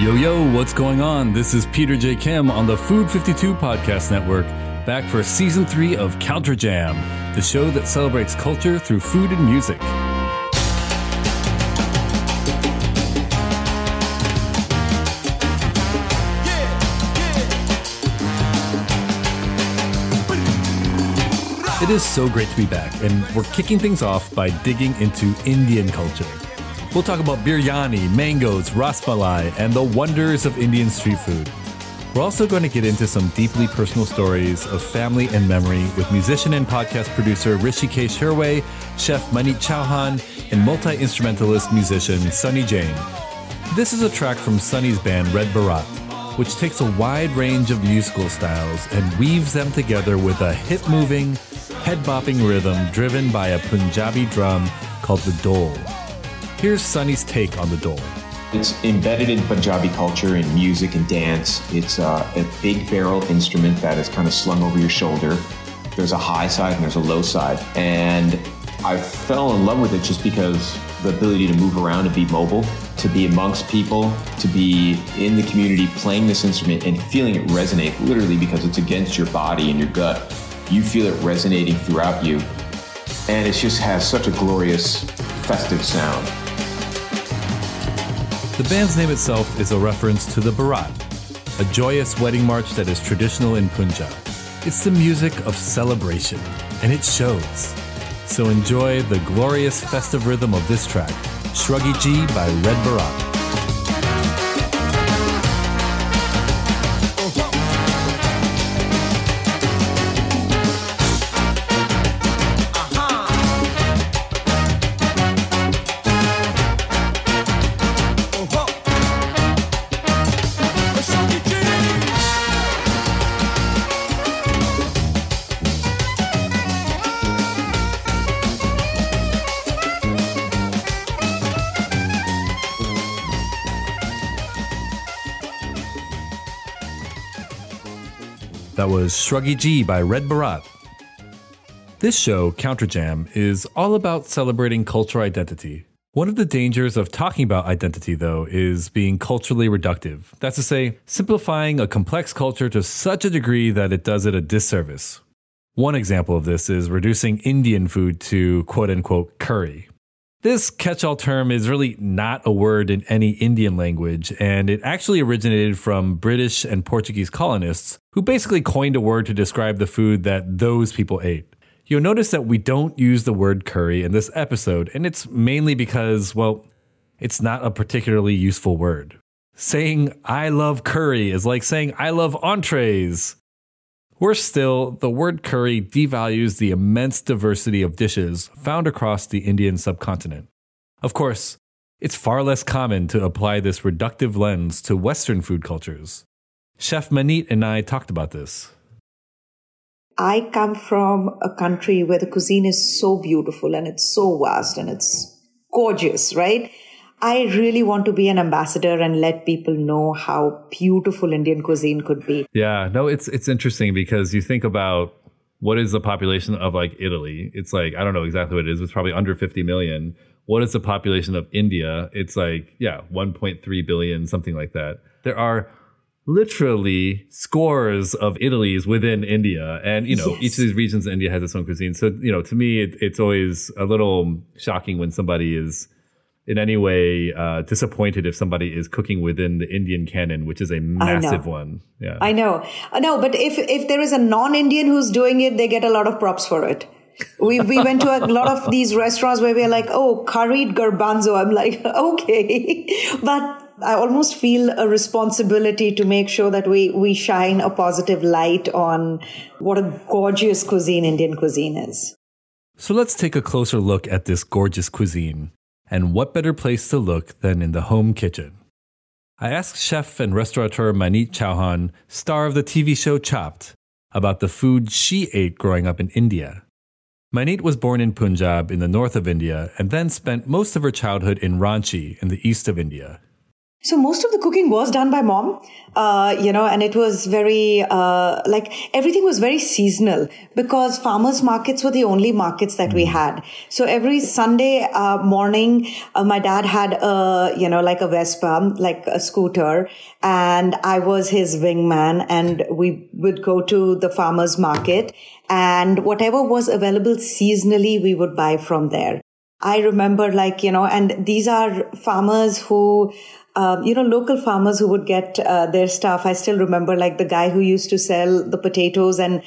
Yo, yo, what's going on? This is Peter J. Kim on the Food 52 Podcast Network, back for season three of Counter Jam, the show that celebrates culture through food and music. It is so great to be back, and we're kicking things off by digging into Indian culture. We'll talk about biryani, mangoes, ras malai, and the wonders of Indian street food. We're also going to get into some deeply personal stories of family and memory with musician and podcast producer Hrishikesh Hirway, chef Maneet Chauhan, and multi instrumentalist musician Sunny Jain. This is a track from Sunny's band Red Baraat, which takes a wide range of musical styles and weaves them together with a hip moving, head bopping rhythm driven by a Punjabi drum called the dhol. Here's Sunny's take on the dhol. It's embedded in Punjabi culture, in music and dance. It's uh, a big barrel instrument that is kind of slung over your shoulder. There's a high side and there's a low side. And I fell in love with it just because the ability to move around and be mobile, to be amongst people, to be in the community playing this instrument and feeling it resonate literally because it's against your body and your gut. You feel it resonating throughout you. And it just has such a glorious, festive sound. The band's name itself is a reference to the Baraat, a joyous wedding march that is traditional in Punjab. It's the music of celebration, and it shows. So enjoy the glorious festive rhythm of this track, Shruggy Ji by Red Baraat. Was Shruggy Ji by Red Baraat. This show, Counter Jam, is all about celebrating cultural identity. One of the dangers of talking about identity, though, is being culturally reductive. That's to say, simplifying a complex culture to such a degree that it does it a disservice. One example of this is reducing Indian food to quote unquote curry. This catch all term is really not a word in any Indian language, and it actually originated from British and Portuguese colonists who basically coined a word to describe the food that those people ate. You'll notice that we don't use the word curry in this episode, and it's mainly because, well, it's not a particularly useful word. Saying I love curry is like saying I love entrees. Worse still, the word curry devalues the immense diversity of dishes found across the Indian subcontinent. Of course, it's far less common to apply this reductive lens to Western food cultures. Chef Maneet and I talked about this. I come from a country where the cuisine is so beautiful and it's so vast and it's gorgeous, right? I really want to be an ambassador and let people know how beautiful Indian cuisine could be. Yeah, no, it's it's interesting because you think about what is the population of like Italy? It's like I don't know exactly what it is. It's probably under 50 million. What is the population of India? It's like yeah, 1.3 billion, something like that. There are literally scores of Italy's within India. And, you know, yes. each of these regions in India has its own cuisine. So, you know, to me, it, it's always a little shocking when somebody is in any way uh, disappointed if somebody is cooking within the Indian canon, which is a massive one. Yeah, I know. Uh, no, but if if there is a non-Indian who's doing it, they get a lot of props for it. We we went to a lot of these restaurants where we're like, oh, curried garbanzo. I'm like, okay, but I almost feel a responsibility to make sure that we, we shine a positive light on what a gorgeous cuisine Indian cuisine is. So let's take a closer look at this gorgeous cuisine. And what better place to look than in the home kitchen? I asked chef and restaurateur Maneet Chauhan, star of the TV show Chopped, about the food she ate growing up in India. Maneet was born in Punjab in the north of India and then spent most of her childhood in Ranchi in the east of India. So most of the cooking was done by mom, uh, you know, and it was very, uh, like everything was very seasonal because farmers markets were the only markets that we had. So every Sunday uh, morning, uh, my dad had a, you know, like a Vespa, like a scooter, and I was his wingman and we would go to the farmers market and whatever was available seasonally, we would buy from there. I remember like, you know, and these are farmers who, um, you know, local farmers who would get uh, their stuff. I still remember like the guy who used to sell the potatoes and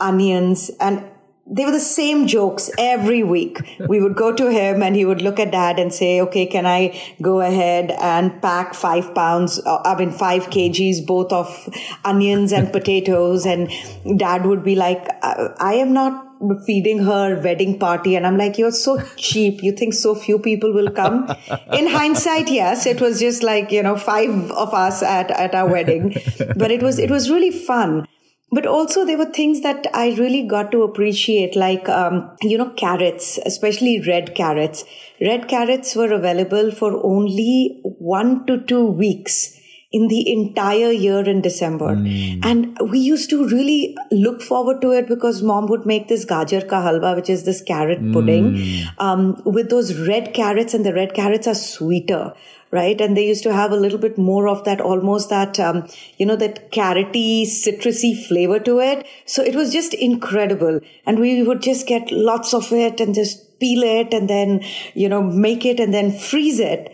onions and they were the same jokes every week. We would go to him and he would look at dad and say, okay, can I go ahead and pack five pounds, uh, I mean, five kgs, both of onions and potatoes. And dad would be like, I, I am not feeding her wedding party and i'm like you're so cheap. You think so few people will come? In hindsight yes it was just like you know five of us at at our wedding. But it was it was really fun. But also there were things that i really got to appreciate like um, you know carrots especially red carrots. Red carrots were available for only 1 to 2 weeks in the entire year in December. Mm. And we used to really look forward to it because mom would make this gajar ka halwa, which is this carrot pudding, mm. um, with those red carrots, and the red carrots are sweeter. Right. And they used to have a little bit more of that, almost that, um, you know, that carroty, citrusy flavor to it. So it was just incredible. And we would just get lots of it and just peel it and then, you know, make it and then freeze it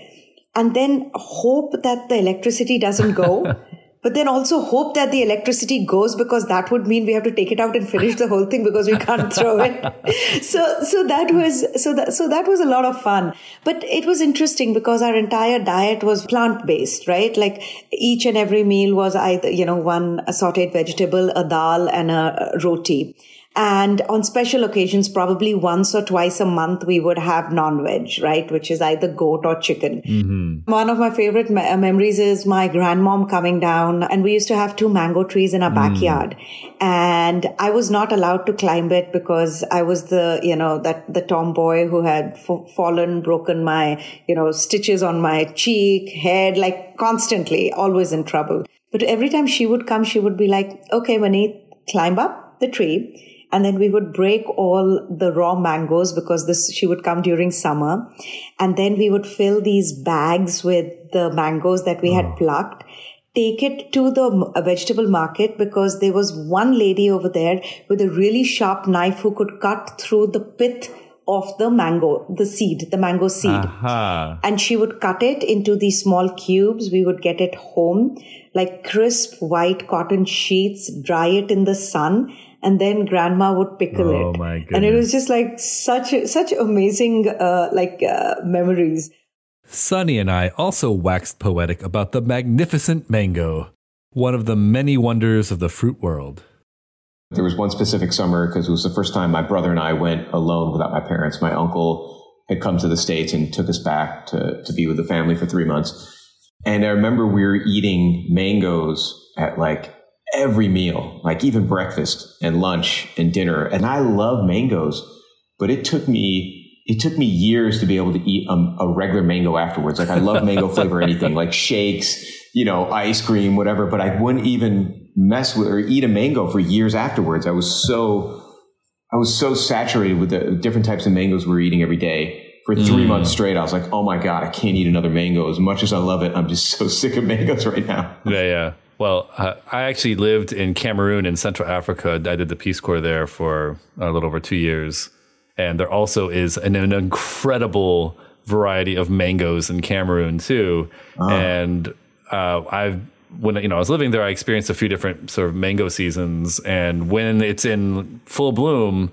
and then hope that the electricity doesn't go. but then also hope that the electricity goes because that would mean we have to take it out and finish the whole thing because we can't throw it. so, so that was, so that, so that was a lot of fun. But it was interesting because our entire diet was plant based, right? Like each and every meal was either, you know, one a sauteed vegetable, a dal and a roti. And on special occasions, probably once or twice a month, we would have non-veg, right? Which is either goat or chicken. Mm-hmm. One of my favorite me- uh, memories is my grandmom coming down and we used to have two mango trees in our mm. backyard. And I was not allowed to climb it because I was the, you know, that the tomboy who had f- fallen, broken my, you know, stitches on my cheek, head, like constantly, always in trouble. But every time she would come, she would be like, okay, Maneet, climb up the tree and then we would break all the raw mangoes because this she would come during summer and then we would fill these bags with the mangoes that we oh. had plucked take it to the vegetable market because there was one lady over there with a really sharp knife who could cut through the pith of the mango, the seed, the mango seed. Uh-huh. And she would cut it into these small cubes. We would get it home, like crisp white cotton sheets, dry it in the sun, and then grandma would pickle oh, it. My goodness. And it was just like such such amazing uh, like uh, memories. Sunny and I also waxed poetic about the magnificent mango, one of the many wonders of the fruit world. There was one specific summer because it was the first time my brother and I went alone without my parents. My uncle had come to the States and took us back to, to be with the family for three months. And I remember we were eating mangoes at like every meal, like even breakfast and lunch and dinner. And I love mangoes, but it took me it took me years to be able to eat um, a regular mango afterwards. Like I love mango flavor anything, like shakes, you know, ice cream, whatever. But I wouldn't even mess with or eat a mango for years afterwards. I was so I was so saturated with the different types of mangoes we were eating every day for three mm. months straight. I was like, oh my god, I can't eat another mango. As much as I love it, I'm just so sick of mangoes right now. Yeah, yeah. Well, uh, I actually lived in Cameroon in Central Africa. I did the Peace Corps there for a little over two years. And there also is an, an incredible variety of mangoes in Cameroon too, and uh, I've when you know I was living there, I experienced a few different sort of mango seasons, and when it's in full bloom,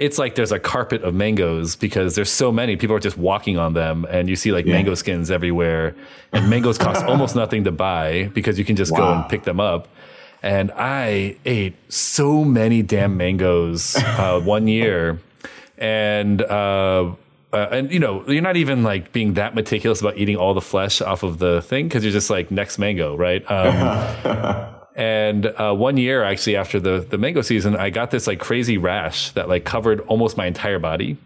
it's like there's a carpet of mangoes because there's so many. People are just walking on them, and you see like Yeah. mango skins everywhere. And mangoes cost almost nothing to buy because you can just go and pick them up. And I ate so many damn mangoes uh, one year, and. Uh, uh, and you know you're not even like being that meticulous about eating all the flesh off of the thing because you're just like next mango right um, and uh, one year, actually, after the the mango season, I got this like crazy rash that like covered almost my entire body.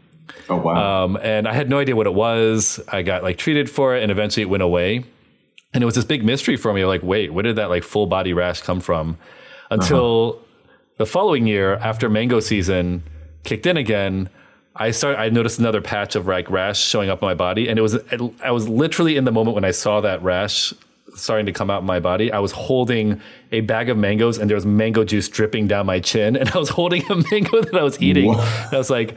Oh wow. Um, and I had no idea what it was. I got like treated for it, and eventually it went away. And it was this big mystery for me. Like, wait, where did that like full body rash come from? Until the following year, after mango season kicked in again, I started. I noticed another patch of like rash showing up on my body, and it was. I was literally in the moment when I saw that rash starting to come out in my body. I was holding a bag of mangoes, and there was mango juice dripping down my chin, and I was holding a mango that I was eating. And I was like.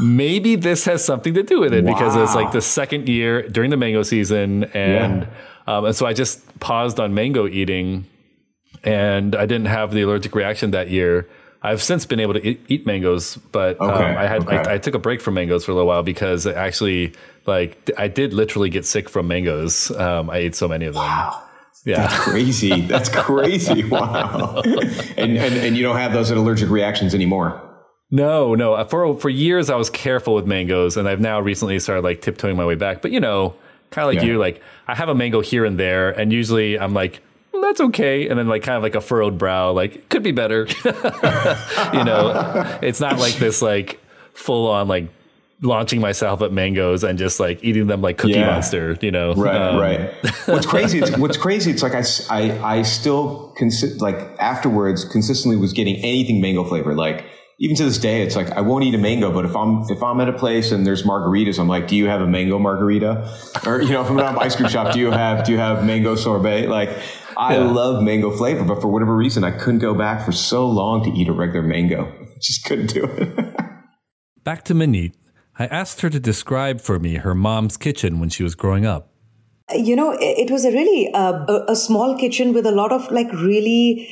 Maybe this has something to do with it because it's like the second year during the mango season, and um, and so I just paused on mango eating, and I didn't have the allergic reaction that year. I've since been able to eat, eat mangoes, but um, I had okay. I, I took a break from mangoes for a little while because it actually like I did literally get sick from mangoes. Um, I ate so many of them. Wow. Yeah. That's crazy. That's crazy. Wow. And, and and you don't have those allergic reactions anymore. No, no. Uh, For for years, I was careful with mangoes, and I've now recently started like tiptoeing my way back. But you know, kind of like Yeah. you, like I have a mango here and there, and usually I'm like, "Mm, that's okay, and then like kind of like a furrowed brow, like could be better. you know, it's not like this like full on like launching myself at mangoes and just like eating them like Cookie Yeah. Monster. You know, Right, Um, right. What's crazy? It's, what's crazy? It's like I, I, I still consi- like afterwards consistently was getting anything mango flavor. Like even to this day, it's like I won't eat a mango, but if I'm if I'm at a place and there's margaritas, I'm like, do you have a mango margarita? Or you know, if I'm at an ice cream shop, do you have do you have mango sorbet? Like I Yeah. love mango flavor, but for whatever reason, I couldn't go back for so long to eat a regular mango. Just couldn't do it. Back to Maneet. I asked her to describe for me her mom's kitchen when she was growing up. you know it it was a really uh, a, a small kitchen with a lot of like really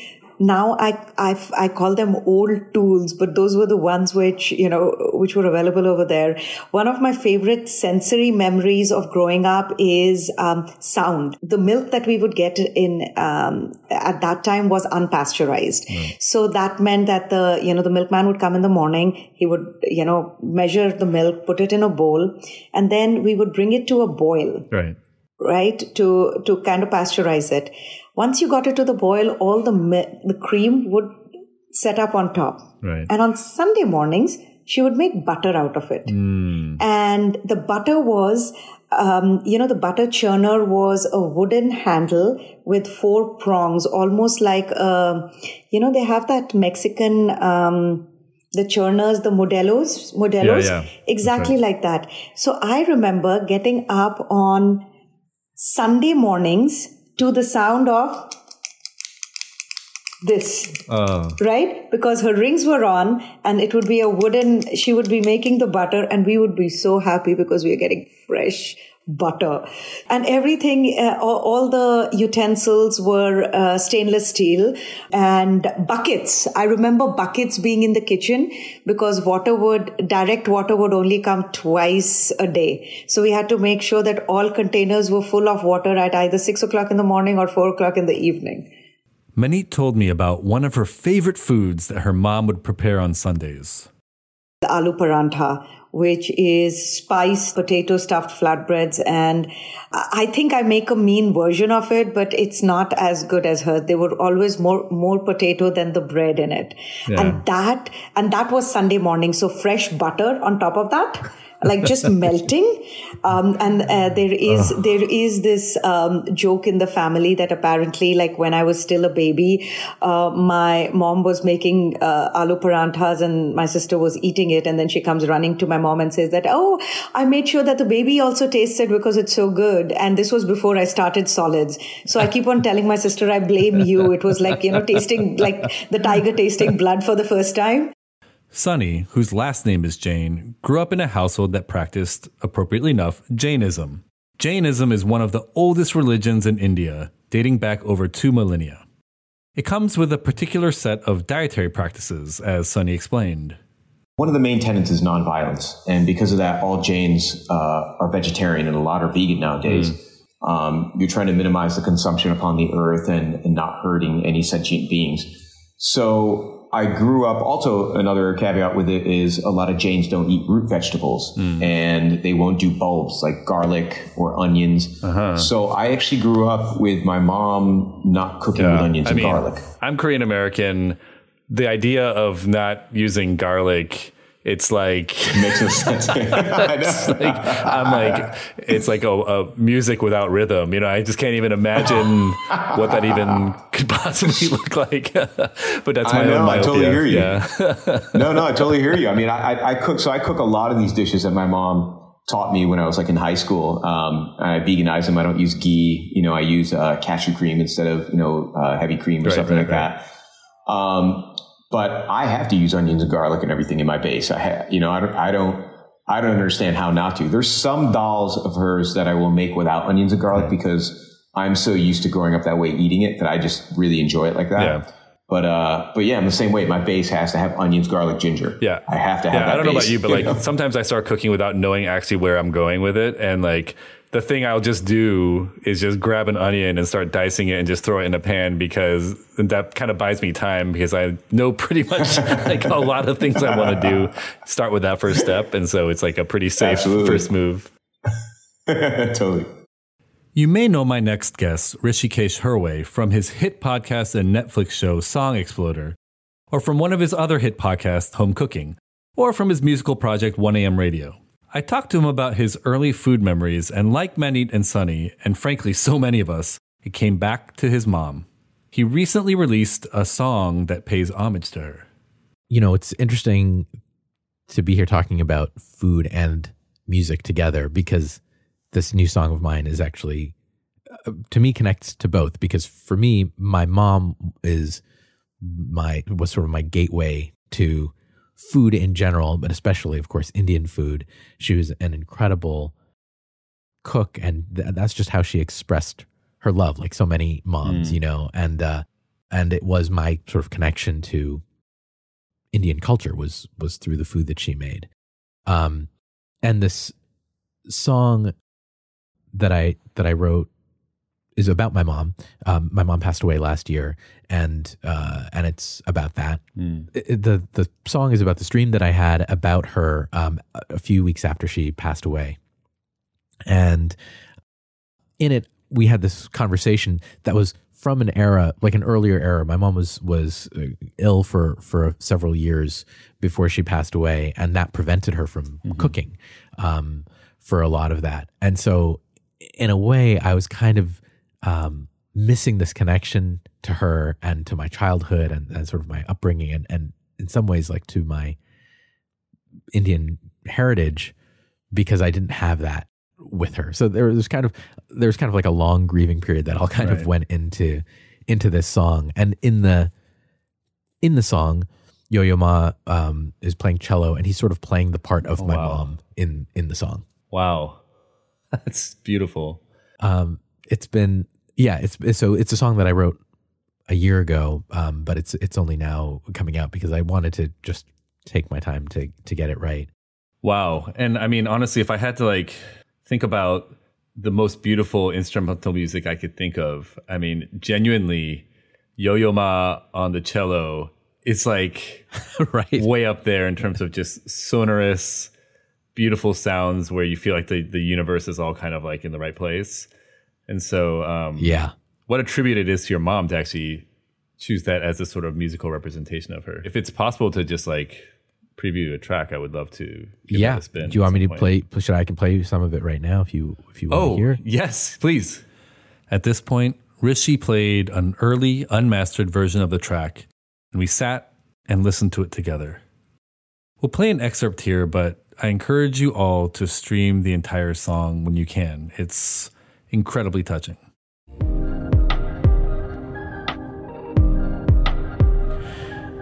now I, I I call them old tools, but those were the ones which you know which were available over there. One of my favorite sensory memories of growing up is um, sound. The milk that we would get in um, at that time was unpasteurized, so that meant that the you know the milkman would come in the morning. He would you know measure the milk, put it in a bowl, and then we would bring it to a boil Right. right to to kind of pasteurize it once you got it to the boil all the mi- the cream would set up on top Right. and on sunday mornings she would make butter out of it and the butter was um, you know the butter churner was a wooden handle with four prongs almost like uh, you know they have that mexican um, the churners, the modelos, modelos, Yeah, yeah. exactly That's like that. So I remember getting up on Sunday mornings to the sound of this, Oh, right? Because her rings were on and it would be a wooden, she would be making the butter and we would be so happy because we are getting fresh butter. And everything uh, all, all the utensils were uh, stainless steel and buckets. I remember buckets being in the kitchen because water would direct water would only come twice a day. So we had to make sure that all containers were full of water at either six o'clock in the morning or four o'clock in the evening. Maneet told me about one of her favorite foods that her mom would prepare on Sundays. the aloo parantha, which is spiced potato stuffed flatbreads. And I think I make a mean version of it, but it's not as good as her. There were always more, more potato than the bread in it. Yeah. And that, and that was Sunday morning. So fresh butter on top of that. Like just melting, um, and uh, there is there is this um, joke in the family that apparently, like when I was still a baby, uh, my mom was making uh, aloo paranthas and my sister was eating it, and then she comes running to my mom and says that, "Oh, I made sure that the baby also tastes it because it's so good." And this was before I started solids, so I keep on telling my sister, "I blame you." It was like you know tasting like the tiger tasting blood for the first time. Sunny, whose last name is Jain, grew up in a household that practiced, appropriately enough, Jainism. Jainism is one of the oldest religions in India, dating back over two millennia. It comes with a particular set of dietary practices, as Sunny explained. One of the main tenets is nonviolence, and because of that, all Jains uh, are vegetarian, and a lot are vegan nowadays. Mm. Um, you're trying to minimize the consumption upon the earth and, and not hurting any sentient beings. So I grew up also another caveat with it is a lot of Jains don't eat root vegetables mm. and they won't do bulbs like garlic or onions. Uh-huh. So I actually grew up with my mom not cooking yeah, with onions I and mean, garlic. I'm Korean American. The idea of not using garlic it's like makes no sense. it's like, I'm like it's like a, a, music without rhythm. You know, I just can't even imagine what that even could possibly look like. but that's my I know, own myopia. I totally hear you. Yeah. no, no, I totally hear you. I mean, I, I cook so I cook a lot of these dishes that my mom taught me when I was like in high school. Um, I veganize them. I don't use ghee. You know, I use uh, cashew cream instead of you know uh, heavy cream or right, something right, like right. that. Um, but I have to use onions and garlic and everything in my base. I ha- you know, I don't, I don't, I don't understand how not to. There's some dals of hers that I will make without onions and garlic because I'm so used to growing up that way, eating it that I just really enjoy it like that. Yeah. But uh, but yeah, in the same way, my base has to have onions, garlic, ginger. Yeah, I have to have. Yeah, I don't base, know about you, but like know? sometimes I start cooking without knowing actually where I'm going with it, and like the thing I'll just do is just grab an onion and start dicing it and just throw it in a pan because that kind of buys me time because I know pretty much like a lot of things I want to do start with that first step. And so it's like a pretty safe Absolutely. first move. totally. You may know my next guest, Hrishikesh Hirway, from his hit podcast and Netflix show Song Exploder, or from one of his other hit podcasts, Home Cooking, or from his musical project 1AM Radio. I talked to him about his early food memories, and like Maneet and Sunny, and frankly so many of us, it came back to his mom. He recently released a song that pays homage to her. You know, it's interesting to be here talking about food and music together because this new song of mine is actually uh, to me connects to both because for me my mom is my was sort of my gateway to food in general, but especially, of course, Indian food. She was an incredible cook, and th- that's just how she expressed her love, like so many moms, mm. you know. And uh, and it was my sort of connection to Indian culture was was through the food that she made. Um, and this song that I that I wrote is about my mom. Um, my mom passed away last year, and uh, and it's about that. Mm. It, the The song is about the dream that I had about her um, a few weeks after she passed away, and in it we had this conversation that was from an era like an earlier era. My mom was was uh, ill for for several years before she passed away, and that prevented her from mm-hmm. cooking um, for a lot of that. And so, in a way, I was kind of um, missing this connection to her and to my childhood and, and sort of my upbringing and, and in some ways like to my Indian heritage because I didn't have that with her. So there was kind of there's kind of like a long grieving period that all kind right. of went into into this song. And in the in the song, Yo Yo Ma um, is playing cello and he's sort of playing the part of oh, my wow. mom in in the song. Wow. That's beautiful. Um, it's been yeah, it's, it's so it's a song that I wrote a year ago, um, but it's it's only now coming out because I wanted to just take my time to to get it right. Wow, and I mean honestly, if I had to like think about the most beautiful instrumental music I could think of, I mean genuinely, Yo Yo Ma on the cello, it's like right way up there in terms of just sonorous, beautiful sounds where you feel like the the universe is all kind of like in the right place. And so, um, yeah, what a tribute it is to your mom to actually choose that as a sort of musical representation of her. If it's possible to just like preview a track, I would love to. yeah. Do you want me to point. play? Should I can play some of it right now if you if you want oh, to hear? Yes, please. At this point, Rishi played an early unmastered version of the track, and we sat and listened to it together. We'll play an excerpt here, but I encourage you all to stream the entire song when you can. It's incredibly touching.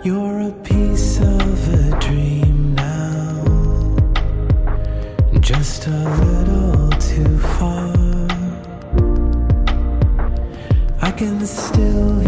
You're a piece of a dream now, just a little too far. I can still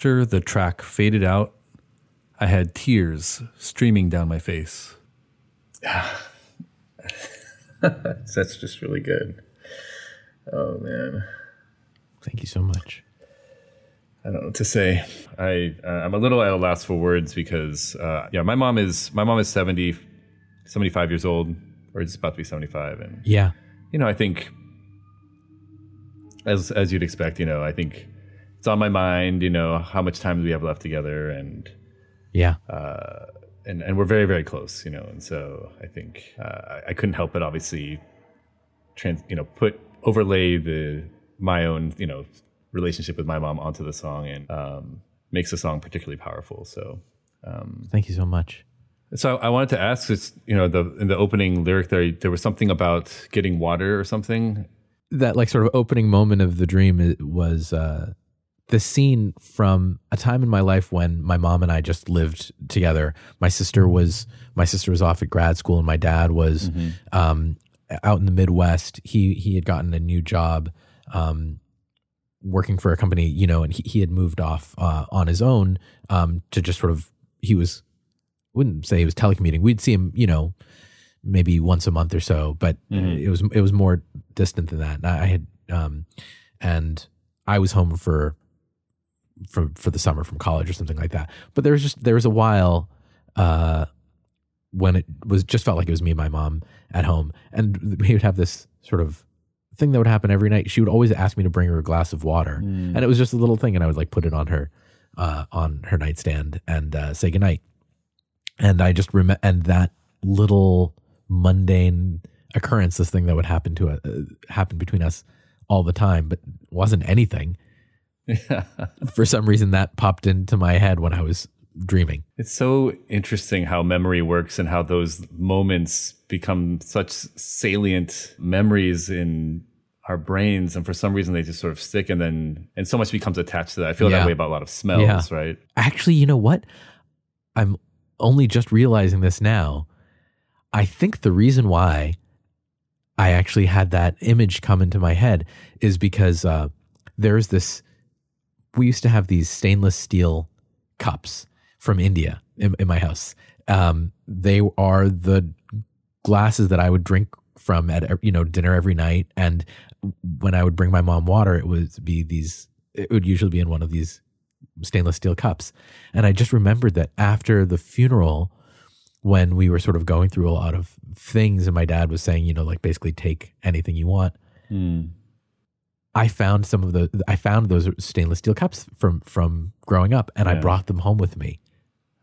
After the track faded out, I had tears streaming down my face. That's just really good. Oh man, Thank you so much. I don't know what to say. I uh, I'm a little at a loss for words because uh, yeah, my mom is my mom is 70, 75 years old, or just about to be seventy five, and Yeah. you know I think as as you'd expect, you know I think it's on my mind. You know how much time do we have left together, and Yeah. and and we're very very close, you know, and so I think uh, I- couldn't help but obviously, trans, you know, put overlay the my own you know relationship with my mom onto the song and um, makes the song particularly powerful. So Thank you so much. so I wanted to ask, it's you know the in the opening lyric there there was something about getting water or something. that like sort of opening moment of the dream was uh the scene from a time in my life when my mom and I just lived together. My sister was my sister was off at grad school and my dad was um out in the Midwest. He he had gotten a new job um working for a company, you know, and he, he had moved off uh, on his own um to just sort of he was wouldn't say he was telecommuting. We'd see him, you know, maybe once a month or so, but it was it was more distant than that. And I had um and I was home for for for the summer from college or something like that. But there was just there was a while uh when it was just felt like it was me and my mom at home and we would have this sort of thing that would happen every night. She would always ask me to bring her a glass of water. And it was just a little thing and I would like put it on her uh on her nightstand and uh say goodnight. And I just remember and that little mundane occurrence, this thing that would happen to uh, happen between us all the time, but wasn't anything. For some reason, that popped into my head when I was dreaming. It's so interesting how memory works and how those moments become such salient memories in our brains and for some reason they just sort of stick and then and so much becomes attached to that. I feel Yeah. that way about a lot of smells, Yeah. right? Actually, you know what? I'm only just realizing this now. I think the reason why I actually had that image come into my head is because uh, there's this. We used to have these stainless steel cups from India in, in my house. Um, they are the glasses that I would drink from at you know dinner every night, and when I would bring my mom water, it would be these. It would usually be in one of these stainless steel cups. And I just remembered that after the funeral, when we were sort of going through a lot of things and my dad was saying, you know, like basically take anything you want. I found some of the I found those stainless steel cups from from growing up and I brought them home with me.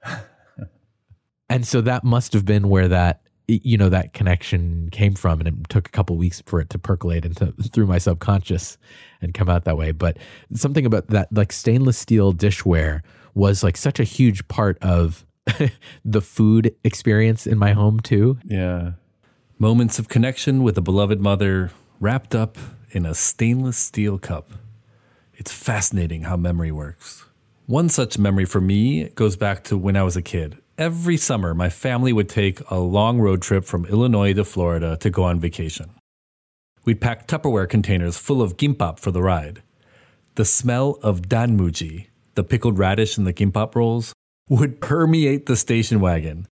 and so that must have been where that you know that connection came from and it took a couple weeks for it to percolate into through my subconscious and come out that way but something about that like stainless steel dishware was like such a huge part of the food experience in my home too Yeah. Moments of connection with a beloved mother wrapped up in a stainless steel cup. It's fascinating how memory works. One such memory for me goes back to when I was a kid. Every summer, my family would take a long road trip from Illinois to Florida to go on vacation. We'd pack Tupperware containers full of gimbap for the ride. The smell of danmuji, the pickled radish in the gimbap rolls, would permeate the station wagon.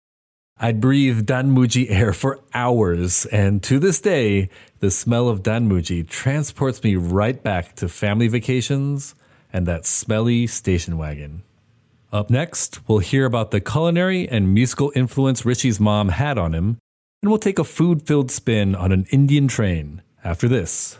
I'd breathe danmuji air for hours, and to this day, the smell of danmuji transports me right back to family vacations and that smelly station wagon. Up next, we'll hear about the culinary and musical influence Rishi's mom had on him, and we'll take a food filled spin on an Indian train after this.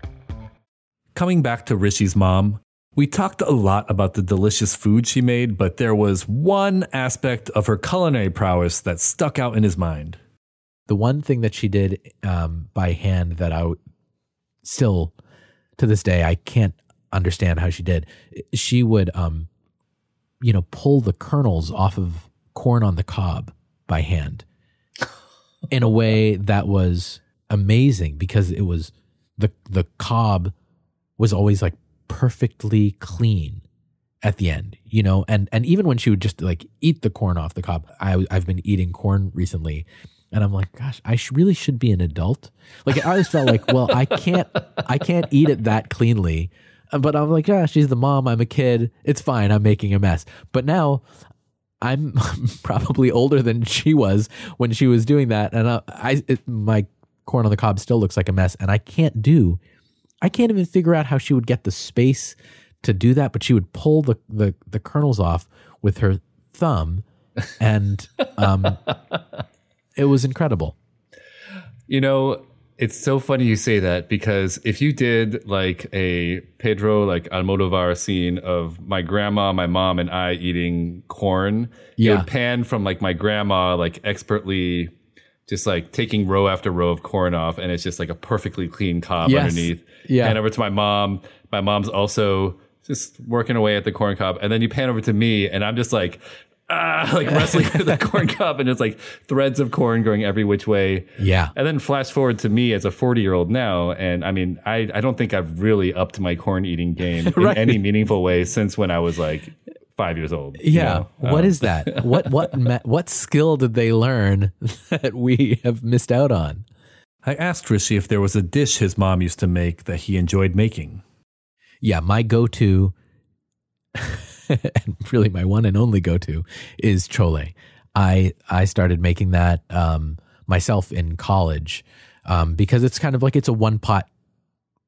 Coming back to Rishi's mom, we talked a lot about the delicious food she made, but there was one aspect of her culinary prowess that stuck out in his mind. the one thing that she did um, by hand that I w- still to this day I can't understand how she did. She would, um, you know, pull the kernels off of corn on the cob by hand in a way that was amazing because it was the the cob was always like perfectly clean at the end, you know, and and even when she would just like eat the corn off the cob, I I've been eating corn recently, and I'm like, gosh, I sh- really should be an adult. Like I always felt like, well, I can't I can't eat it that cleanly, but I'm like, yeah, she's the mom, I'm a kid, it's fine, I'm making a mess. But now. I'm probably older than she was when she was doing that, and I, I it, my corn on the cob still looks like a mess, and I can't do I can't even figure out how she would get the space to do that, but she would pull the the, the kernels off with her thumb, and um, it was incredible. You know, it's so funny you say that because if you did like a Pedro like Almodovar scene of my grandma, my mom, and I eating corn, it Yeah. would pan from like my grandma like expertly just like taking row after row of corn off, and it's just like a perfectly clean cob Yes. underneath. Yeah. Pan over to my mom. My mom's also just working away at the corn cob, and then you pan over to me, and I'm just like. Ah, like wrestling with the corn cob, and it's like threads of corn going every which way. Yeah. And then flash forward to me as a 40 year old now. And I mean, I, I don't think I've really upped my corn eating game in any meaningful way since when I was like five years old. you Yeah. know? What Um, is that? What what ma- what skill did they learn that we have missed out on? I asked Rishi if there was a dish his mom used to make that he enjoyed making. Yeah, my go-to and really my one and only go-to is chole. I I started making that um, myself in college um, because it's kind of like it's a one pot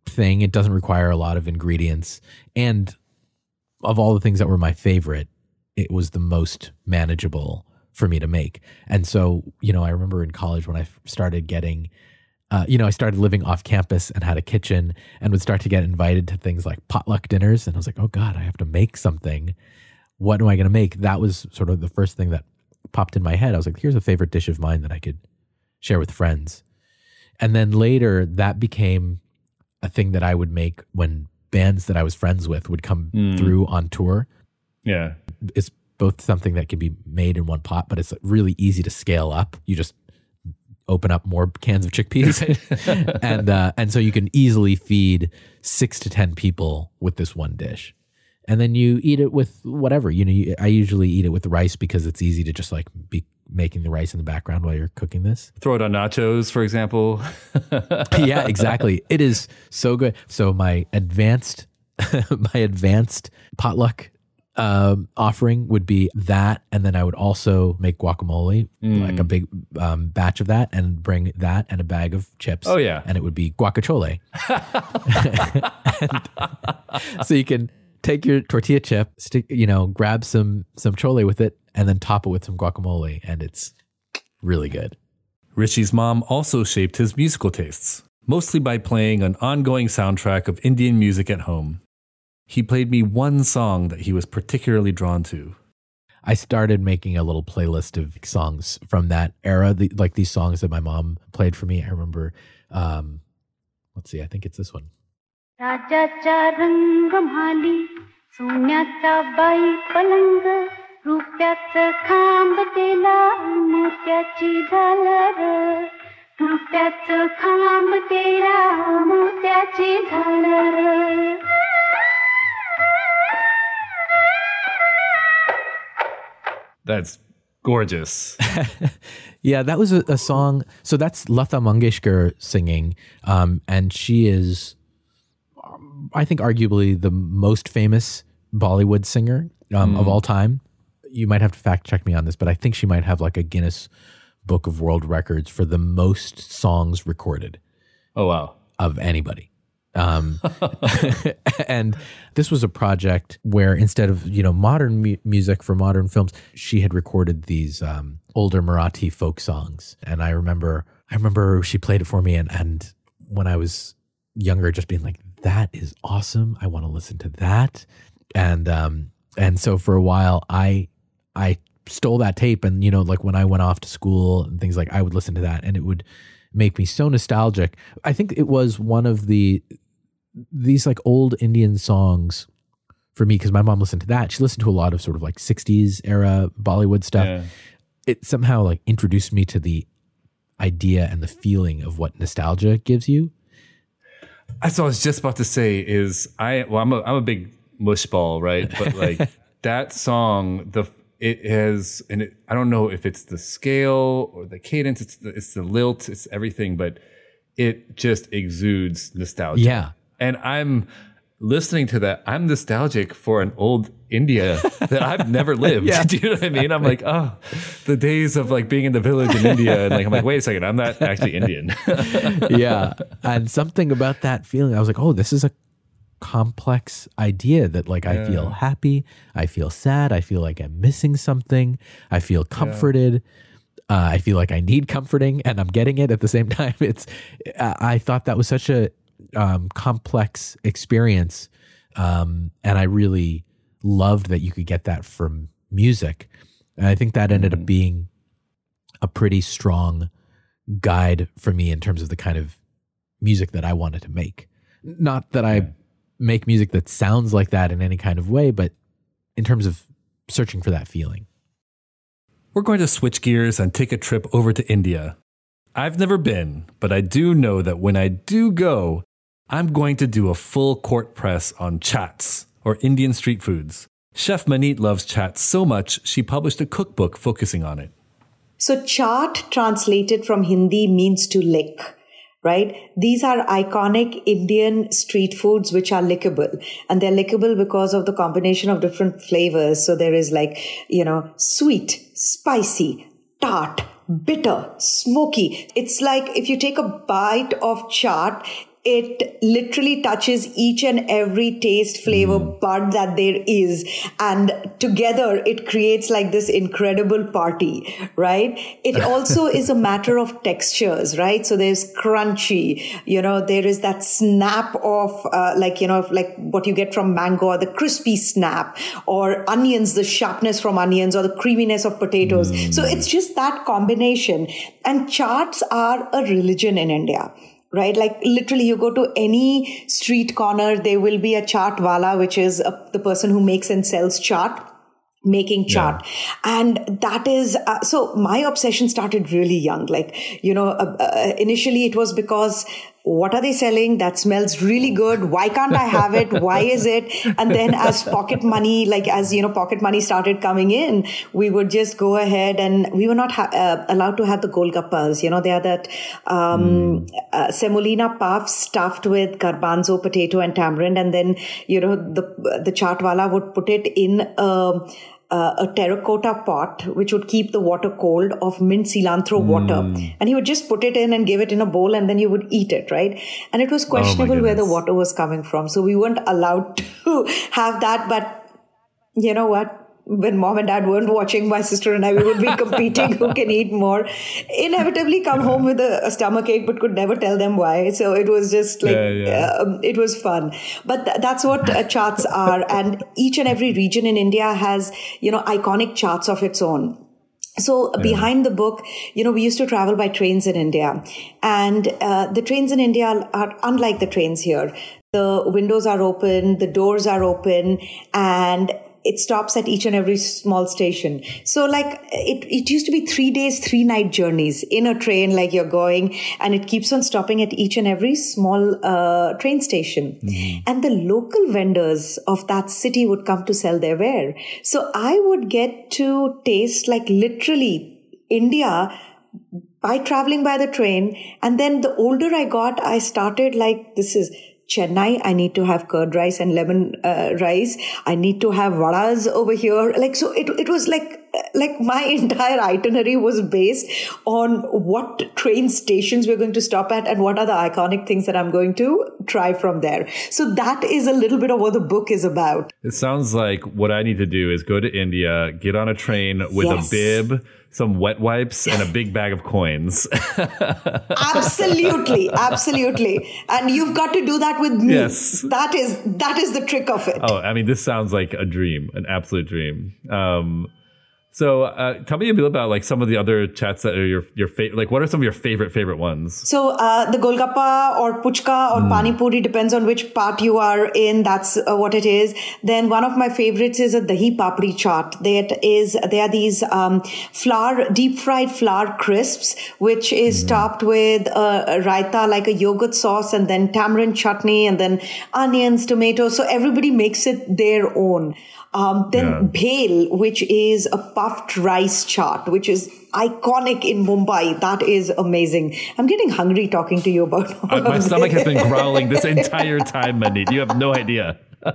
thing. It doesn't require a lot of ingredients, and of all the things that were my favorite, it was the most manageable for me to make. And so, you know, I remember in college when I started getting uh, you know, I started living off campus and had a kitchen and would start to get invited to things like potluck dinners. And I was like, oh God, I have to make something. What am I going to make? That was sort of the first thing that popped in my head. I was like, here's a favorite dish of mine that I could share with friends. And then later, that became a thing that I would make when bands that I was friends with would come through on tour. Yeah. It's both something that can be made in one pot, but it's really easy to scale up. You just open up more cans of chickpeas, and uh, and so you can easily feed six to ten people with this one dish, and then you eat it with whatever. You know, you, I usually eat it with rice because it's easy to just like be making the rice in the background while you're cooking this. Throw it on nachos, for example. yeah, exactly. It is so good. So my advanced my advanced potluck um, offering would be that, and then I would also make guacamole, like a big um, batch of that, and bring that and a bag of chips. Oh, yeah. and it would be guacachole. so you can take your tortilla chip, stick, you know, grab some some chole with it, and then top it with some guacamole, and it's really good. Rishi's mom also shaped his musical tastes, mostly by playing an ongoing soundtrack of Indian music at home. He played me one song that he was particularly drawn to. I started making a little playlist of songs from that era, the, like these songs that my mom played for me. I remember, um, let's see, I think it's this one. राजाचा रंग माली सोन्याचा by पलंग रुपयाच खांब केला मोत्याची झालर रुपयाच खांब केला मोत्याची झालर That's gorgeous. yeah, that was a, a, song. So that's Lata Mangeshkar singing, um, and she is I think, arguably the most famous Bollywood singer um, of all time. You might have to fact check me on this, but I think she might have like a Guinness Book of World Records for the most songs recorded. Oh, wow. of anybody. Um, and this was a project where instead of you know modern mu- music for modern films, she had recorded these um, older Marathi folk songs. And I remember, I remember she played it for me, and and when I was younger, just being like, "That is awesome! I want to listen to that." And um, and so for a while, I I stole that tape, and you know, like when I went off to school and things like, I would listen to that, and it would make me so nostalgic. I think it was one of the these like old Indian songs for me because my mom listened to that. She listened to a lot of sort of like 60s era Bollywood stuff. Yeah. It somehow like introduced me to the idea and the feeling of what nostalgia gives you. That's what I was just about to say. Is I well, I'm a I'm a big mushball, right? But like that song, the it has, and it, I don't know if it's the scale or the cadence. It's the, it's the lilt. It's everything, but it just exudes nostalgia. Yeah. and I'm listening to that. I'm nostalgic for an old India that I've never lived. Yeah, Do you know what I mean? I'm like, oh, the days of like being in the village in India, and like I'm like, wait a second, I'm not actually Indian. yeah. And something about that feeling, I was like, oh, this is a complex idea that like I feel happy, I feel sad, I feel like I'm missing something, I feel comforted. Uh, I feel like I need comforting and I'm getting it at the same time. It's, I I thought that was such a um, complex experience. Um, and I really loved that you could get that from music. And I think that ended up mm. being a pretty strong guide for me in terms of the kind of music that I wanted to make. Not that I make music that sounds like that in any kind of way, but in terms of searching for that feeling. We're going to switch gears and take a trip over to India. I've never been, but I do know that when I do go, I'm going to do a full court press on chaats, or Indian street foods. Chef Maneet loves chaats so much, she published a cookbook focusing on it. So chaat translated from Hindi means to lick, right? These are iconic Indian street foods which are lickable and they're lickable because of the combination of different flavors. So there is like, you know, sweet, spicy, tart, bitter, smoky. It's like if you take a bite of chaat, it literally touches each and every taste flavor bud that there is. And together it creates like this incredible party right? It also is a matter of textures right? So there's crunchy you know there is that snap of uh, like you know like what you get from mango or the crispy snap or onions the sharpness from onions or the creaminess of potatoes. So it's just that combination. And chaats are a religion in india right? Like literally, you go to any street corner, there will be a chaat wala, which is a, the person who makes and sells chaat making chaat. And that is uh, so my obsession started really young. Like you know uh, uh, initially it was because what are they selling? That smells really good. Why can't I have it? Why is it? And then as pocket money, like as, you know, pocket money started coming in, we would just go ahead and we were not ha- uh, allowed to have the golgappas. You know, they are that, um, mm. uh, semolina puffs stuffed with garbanzo, potato and tamarind. And then, you know, the, the chaatwala would put it in, a uh, a terracotta pot which would keep the water cold of mint cilantro mm. water. And he would just put it in and give it in a bowl and then you would eat it right? And it was oh questionable oh where the water was coming from. So we weren't allowed to have that but you know what when mom and dad weren't watching, my sister and I, we would be competing who can eat more. Inevitably come home with a, a stomach ache, but could never tell them why. So it was just like, yeah, yeah. Um, it was fun. But th- that's what uh, chaats are. And each and every region in India has, you know, iconic chaats of its own. So yeah. behind the book, you know, we used to travel by trains in India and uh, the trains in India are unlike the trains here. The windows are open, the doors are open and it stops at each and every small station. So like it, it used to be three days, three night journeys in a train, like you're going and it keeps on stopping at each and every small uh, train station. Mm-hmm. And the local vendors of that city would come to sell their ware. So I would get to taste like literally India by traveling by the train. And then the older I got, I started like, this is, Chennai, I need to have curd rice and lemon uh, rice. I need to have vadas over here. Like, so it, it was like, like my entire itinerary was based on what train stations we're going to stop at and what are the iconic things that I'm going to try from there. So that is a little bit of what the book is about. It sounds like what I need to do is go to India, get on a train with yes. a bib some wet wipes and a big bag of coins. absolutely, absolutely. And you've got to do that with me. Yes. That is that is the trick of it. Oh, I mean, this sounds like a dream, an absolute dream. Um, so, uh, tell me a bit about like some of the other chaats that are your your favorite. Like, what are some of your favorite favorite ones? So, uh, the Golgappa or Puchka or mm. Pani Puri depends on which part you are in. That's uh, what it is. Then one of my favorites is a Dahi Papri chaat. That is, there are these um, flour, deep fried flour crisps, which is mm. topped with a raita like a yogurt sauce, and then tamarind chutney, and then onions, tomatoes. So everybody makes it their own. Um, then yeah. bhel, which is a puffed rice chaat, which is iconic in Mumbai. That is amazing. I'm getting hungry talking to you about uh, My stomach has been growling this entire time, Mandeep. You have no idea.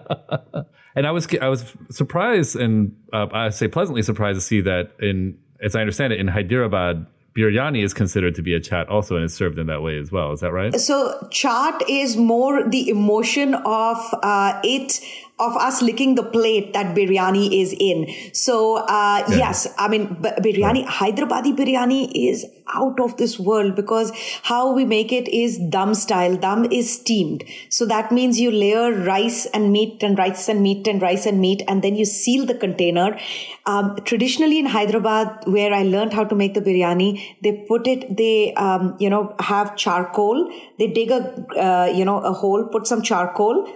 and I was I was surprised and uh, I say pleasantly surprised to see that in as I understand it in Hyderabad biryani is considered to be a chaat also and is served in that way as well. Is that right? So chaat is more the emotion of uh, it of us licking the plate that biryani is in. So, uh, yeah. yes, I mean, b- biryani, yeah. Hyderabadi biryani is out of this world because how we make it is dum style. Dum is steamed. So that means you layer rice and meat and rice and meat and rice and meat and then you seal the container. Um, traditionally in Hyderabad, where I learned how to make the biryani, they put it, they, um, you know, have charcoal. They dig a, uh, you know, a hole, put some charcoal,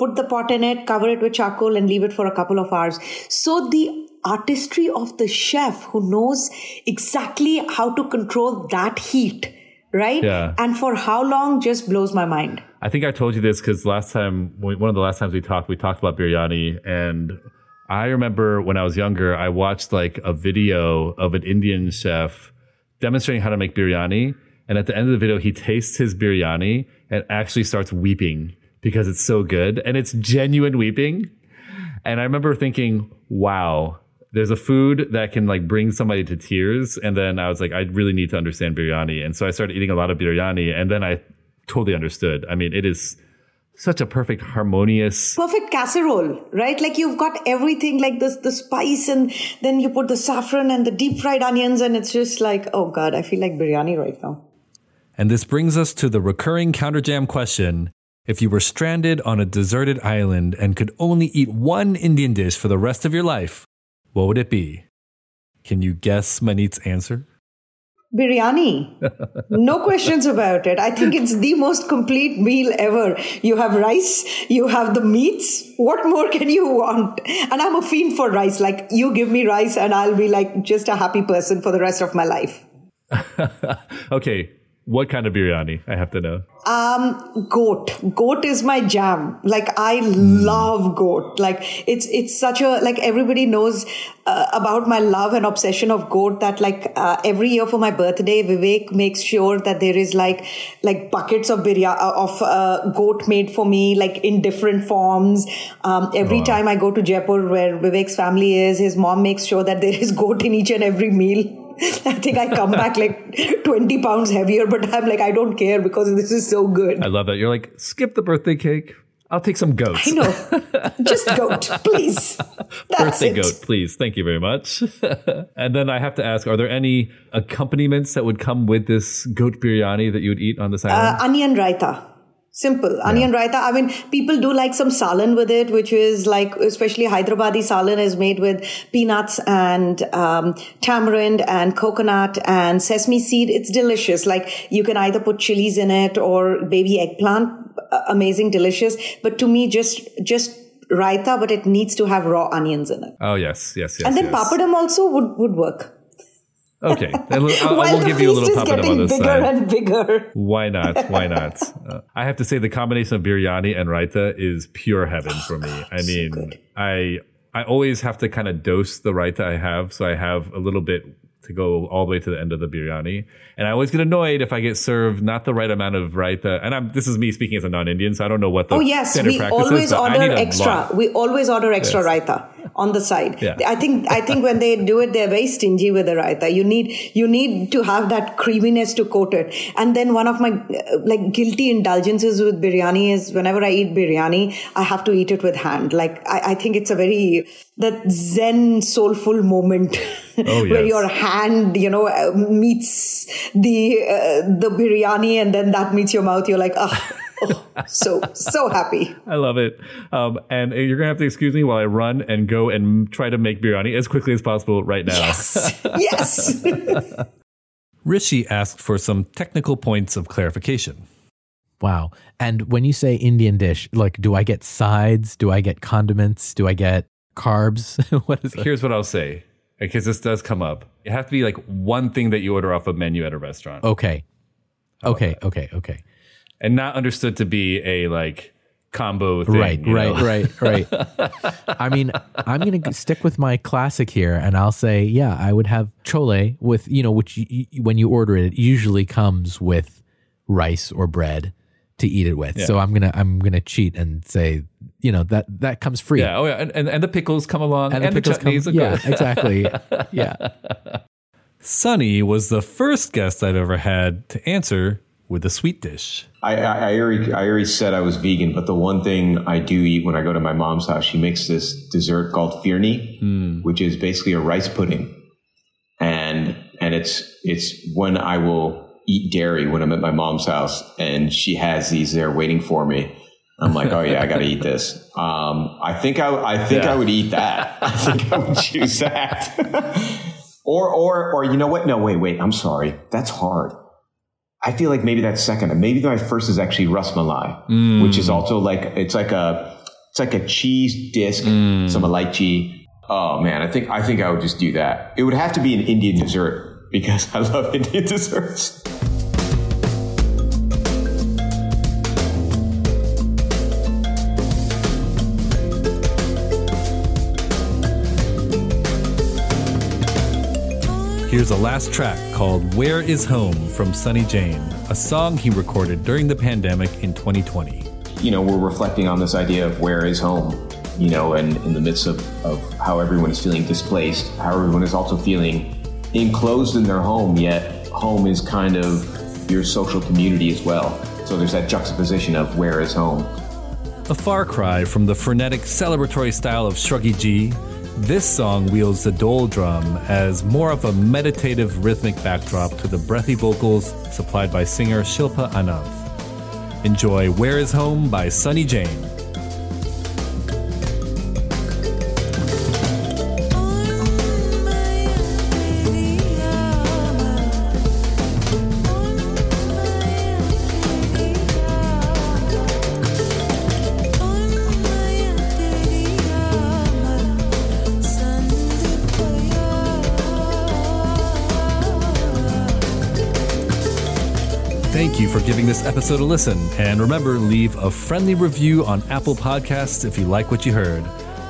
put the pot in it, cover it with charcoal, and leave it for a couple of hours. So the artistry of the chef who knows exactly how to control that heat, right? Yeah. And for how long just blows my mind. I think I told you this because last time, one of the last times we talked, we talked about biryani. And I remember when I was younger, I watched like a video of an Indian chef demonstrating how to make biryani. And at the end of the video, he tastes his biryani and actually starts weeping because it's so good and it's genuine weeping. And I remember thinking, wow, there's a food that can like bring somebody to tears. And then I was like, I really need to understand biryani. And so I started eating a lot of biryani and then I totally understood. I mean, it is such a perfect harmonious perfect casserole right like you've got everything like this the spice and then you put the saffron and the deep fried onions and it's just like oh god i feel like biryani right now and this brings us to the recurring counter jam question if you were stranded on a deserted island and could only eat one Indian dish for the rest of your life, what would it be? Can you guess Maneet's answer? Biryani. No questions about it. I think it's the most complete meal ever. You have rice, you have the meats. What more can you want? And I'm a fiend for rice. Like, you give me rice, and I'll be like just a happy person for the rest of my life. okay. What kind of biryani? I have to know. Um, goat. Goat is my jam. Like I love goat. Like it's it's such a like everybody knows uh, about my love and obsession of goat. That like uh, every year for my birthday, Vivek makes sure that there is like like buckets of biryani of uh, goat made for me, like in different forms. Um, every time I go to Jaipur, where Vivek's family is, his mom makes sure that there is goat in each and every meal. I think I come back like 20 pounds heavier, but I'm like, I don't care because this is so good. I love that. You're like, skip the birthday cake. I'll take some goats. I know. Just goat, please. That's birthday it. goat, please. Thank you very much. and then I have to ask, are there any accompaniments that would come with this goat biryani that you would eat on this Uh, onion raita. Simple. Onion raita. I mean, people do like some salan with it, which is like, especially Hyderabadi salan is made with peanuts and um, tamarind and coconut and sesame seed. It's delicious. Like you can either put chilies in it or baby eggplant. Amazing, delicious. But to me, just, just raita, but it needs to have raw onions in it. oh, yes, yes, yes. and then yes. papadam also would, would work. Okay. Then I'll, I will give you a little is papadum on this bigger side. and bigger. Why not? Why not? Uh, I have to say the combination of biryani and raita is pure heaven for me. I mean, I I always have to kind of dose the raita I have, so I have a little bit to go all the way to the end of the biryani. And I always get annoyed if I get served not the right amount of raita. And I'm this is me speaking as a non-Indian, so I don't know what the Oh yes, standard we practice always is. but I order extra. We always order extra raita on the side. Yeah. I think I think when they do it, they're very stingy with the raita. You need you need to have that creaminess to coat it. And then one of my uh, like guilty indulgences with biryani is whenever I eat biryani, I have to eat it with hand. Like I, I think it's a very that zen soulful moment Oh, where yes. your hand you know uh, meets the uh, the biryani and then that meets your mouth. You're like ah. Oh, so so happy. I love it. Um, and you're gonna have to excuse me while I run and go and try to make biryani as quickly as possible right now. Yes. yes. Rishi asked for some technical points of clarification. Wow. And when you say Indian dish, like, do I get sides? Do I get condiments? Do I get carbs? what is it? Here's what I'll say, because this does come up. It has to be like one thing that you order off a menu at a restaurant, Okay. Okay. Okay. Okay. And not understood to be a like combo thing. Right, right, right, right. I mean, I'm going to stick with my classic here and I'll say, yeah, I would have chole with, you know, which you, when you order it, it usually comes with rice or bread to eat it with. So I'm going to I'm going to cheat and say, you know, that that comes free. Yeah. Oh yeah. And, and, and the pickles come along, and, And the the, pickles come- chutneys. are yeah, good. exactly. Yeah. Sunny was the first guest I've ever had to answer with a sweet dish. I, I, I, already, I already said I was vegan, but the one thing I do eat when I go to my mom's house, she makes this dessert called firni, which is basically a rice pudding, and and it's it's when I will eat dairy when I'm at my mom's house, and she has these there waiting for me. I'm like, oh yeah, I got to eat this. Um, I think I, I think I would eat that. I think I would choose that. or or or you know what? No, wait, wait. I'm sorry. That's hard. I feel like maybe that's second. Maybe my first is actually ras malai, which is mm. also like it's like a it's like a cheese disc, mm. some elaichi. Oh man, I think I think I would just do that. It would have to be an Indian dessert because I love Indian desserts. Here's a last track called Where Is Home from Sunny Jain, a song he recorded during the pandemic in 2020. you know, we're reflecting on this idea of where is home, you know, and in the midst of, of how everyone is feeling displaced, how everyone is also feeling enclosed in their home, yet home is kind of your social community as well. So there's that juxtaposition of where is home. A far cry from the frenetic celebratory style of Shruggy Ji, this song wields the dhol drum as more of a meditative rhythmic backdrop to the breathy vocals supplied by singer Shilpa Ananth. Enjoy Where Is Home by Sunny Jain. This episode a listen. And remember, leave a friendly review on Apple Podcasts if you like what you heard.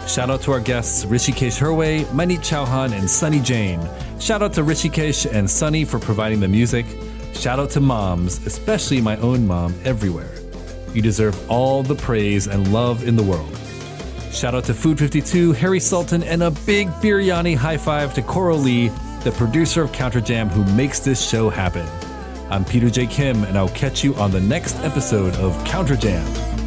Shout out to our guests Hrishikesh Hirway, Maneet Chauhan, and Sunny Jain. Shout out to Rishikesh and Sunny for providing the music. Shout out to moms, especially my own mom, everywhere. You deserve all the praise and love in the world. Shout out to Food 52, Harry Sultan, and a big biryani high five to Coral Lee, the producer of Counter Jam, who makes this show happen. I'm Peter J. Kim, and I'll catch you on the next episode of Counter Jam.